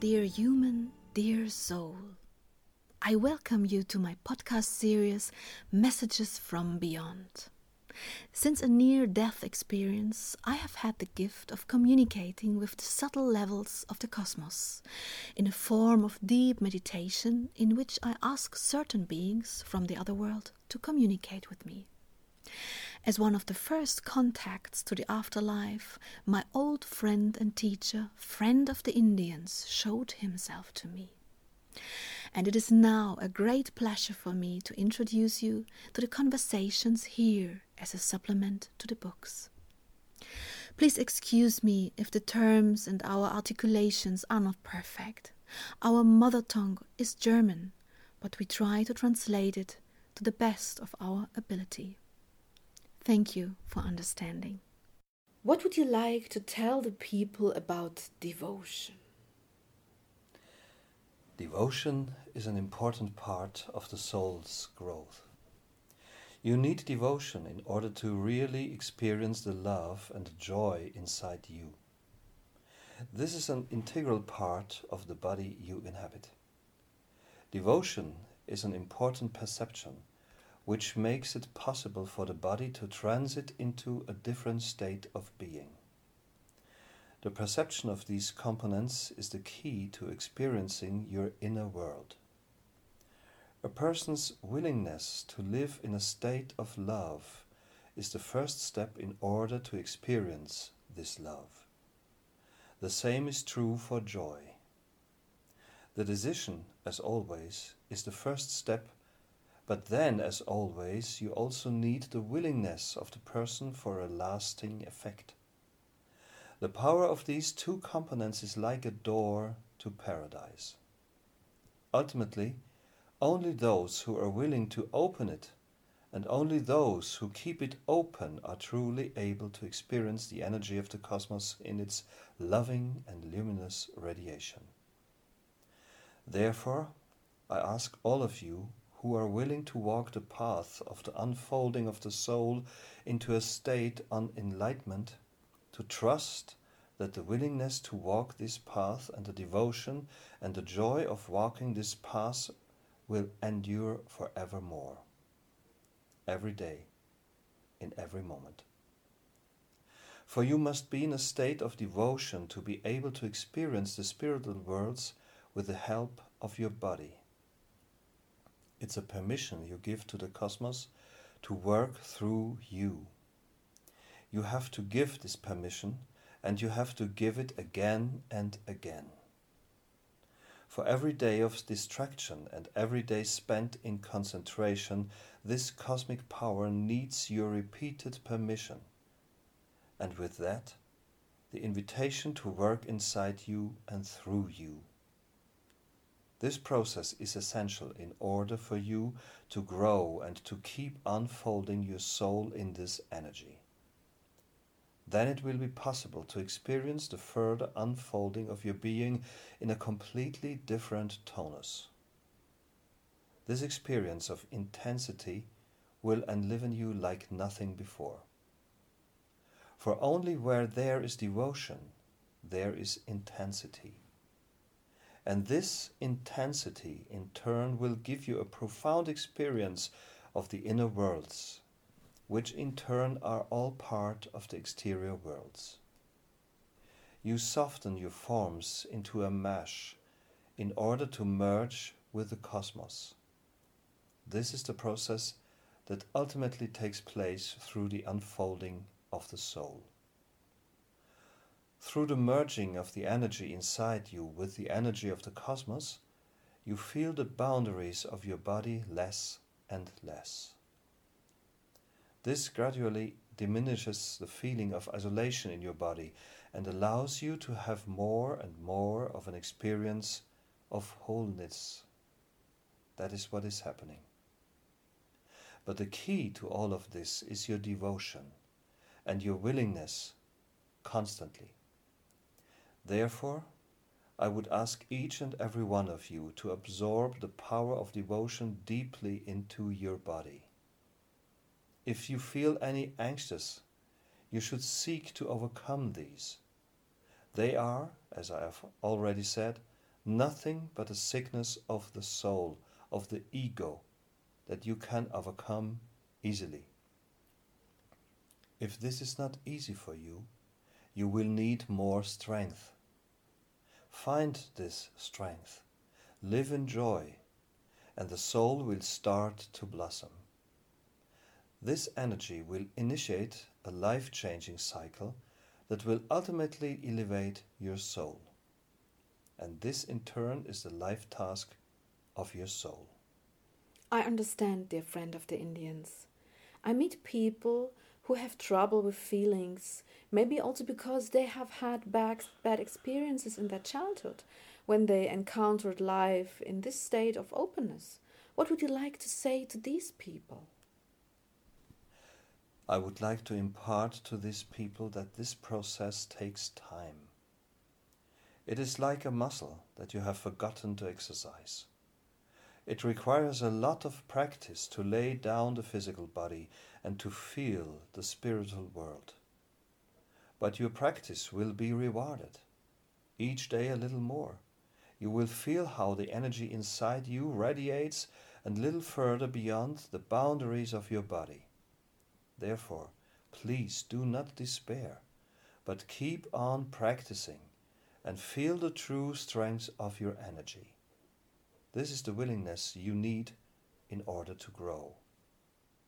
Dear human, dear soul, I welcome you to my podcast series Messages from Beyond. Since a near death experience, I have had the gift of communicating with the subtle levels of the cosmos in a form of deep meditation in which I ask certain beings from the other world to communicate with me. As one of the first contacts to the afterlife, my old friend and teacher, friend of the Indians, showed himself to me. And it is now a great pleasure for me to introduce you to the conversations here as a supplement to the books. Please excuse me if the terms and our articulations are not perfect. Our mother tongue is German, but we try to translate it to the best of our ability. Thank you for understanding. What would you like to tell the people about devotion? Devotion is an important part of the soul's growth. You need devotion in order to really experience the love and the joy inside you. This is an integral part of the body you inhabit. Devotion is an important perception which makes it possible for the body to transit into a different state of being. The perception of these components is the key to experiencing your inner world. A person's willingness to live in a state of love is the first step in order to experience this love. The same is true for joy. The decision, as always, is the first step but then, as always, you also need the willingness of the person for a lasting effect. The power of these two components is like a door to paradise. Ultimately, only those who are willing to open it and only those who keep it open are truly able to experience the energy of the cosmos in its loving and luminous radiation. Therefore, I ask all of you who are willing to walk the path of the unfolding of the soul into a state on enlightenment, to trust that the willingness to walk this path and the devotion and the joy of walking this path will endure forevermore, every day, in every moment. For you must be in a state of devotion to be able to experience the spiritual worlds with the help of your body. It's a permission you give to the cosmos to work through you. You have to give this permission and you have to give it again and again. For every day of distraction and every day spent in concentration, this cosmic power needs your repeated permission. And with that, the invitation to work inside you and through you. This process is essential in order for you to grow and to keep unfolding your soul in this energy. Then it will be possible to experience the further unfolding of your being in a completely different tonus. This experience of intensity will enliven you like nothing before. For only where there is devotion, there is intensity. And this intensity, in turn, will give you a profound experience of the inner worlds, which in turn are all part of the exterior worlds. You soften your forms into a mesh in order to merge with the cosmos. This is the process that ultimately takes place through the unfolding of the soul. Through the merging of the energy inside you with the energy of the cosmos, you feel the boundaries of your body less and less. This gradually diminishes the feeling of isolation in your body and allows you to have more and more of an experience of wholeness. That is what is happening. But the key to all of this is your devotion and your willingness constantly Therefore, I would ask each and every one of you to absorb the power of devotion deeply into your body. If you feel any anxious, you should seek to overcome these. They are, as I have already said, nothing but a sickness of the soul, of the ego, that you can overcome easily. If this is not easy for you, you will need more strength. Find this strength, live in joy, and the soul will start to blossom. This energy will initiate a life changing cycle that will ultimately elevate your soul. And this, in turn, is the life task of your soul. I understand, dear friend of the Indians. I meet people who have trouble with feelings, maybe also because they have had bad, bad experiences in their childhood when they encountered life in this state of openness. What would you like to say to these people? I would like to impart to these people that this process takes time. It is like a muscle that you have forgotten to exercise. It requires a lot of practice to lay down the physical body and to feel the spiritual world. But your practice will be rewarded. Each day a little more. You will feel how the energy inside you radiates a little further beyond the boundaries of your body. Therefore, please do not despair, but keep on practicing and feel the true strength of your energy. This is the willingness you need in order to grow.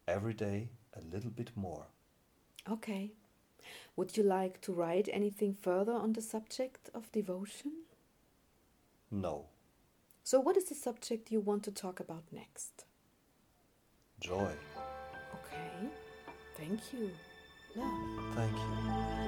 Every day a little bit more. Okay. Would you like to write anything further on the subject of devotion? No. So, what is the subject you want to talk about next? Joy. Okay. Thank you. Love. Thank you.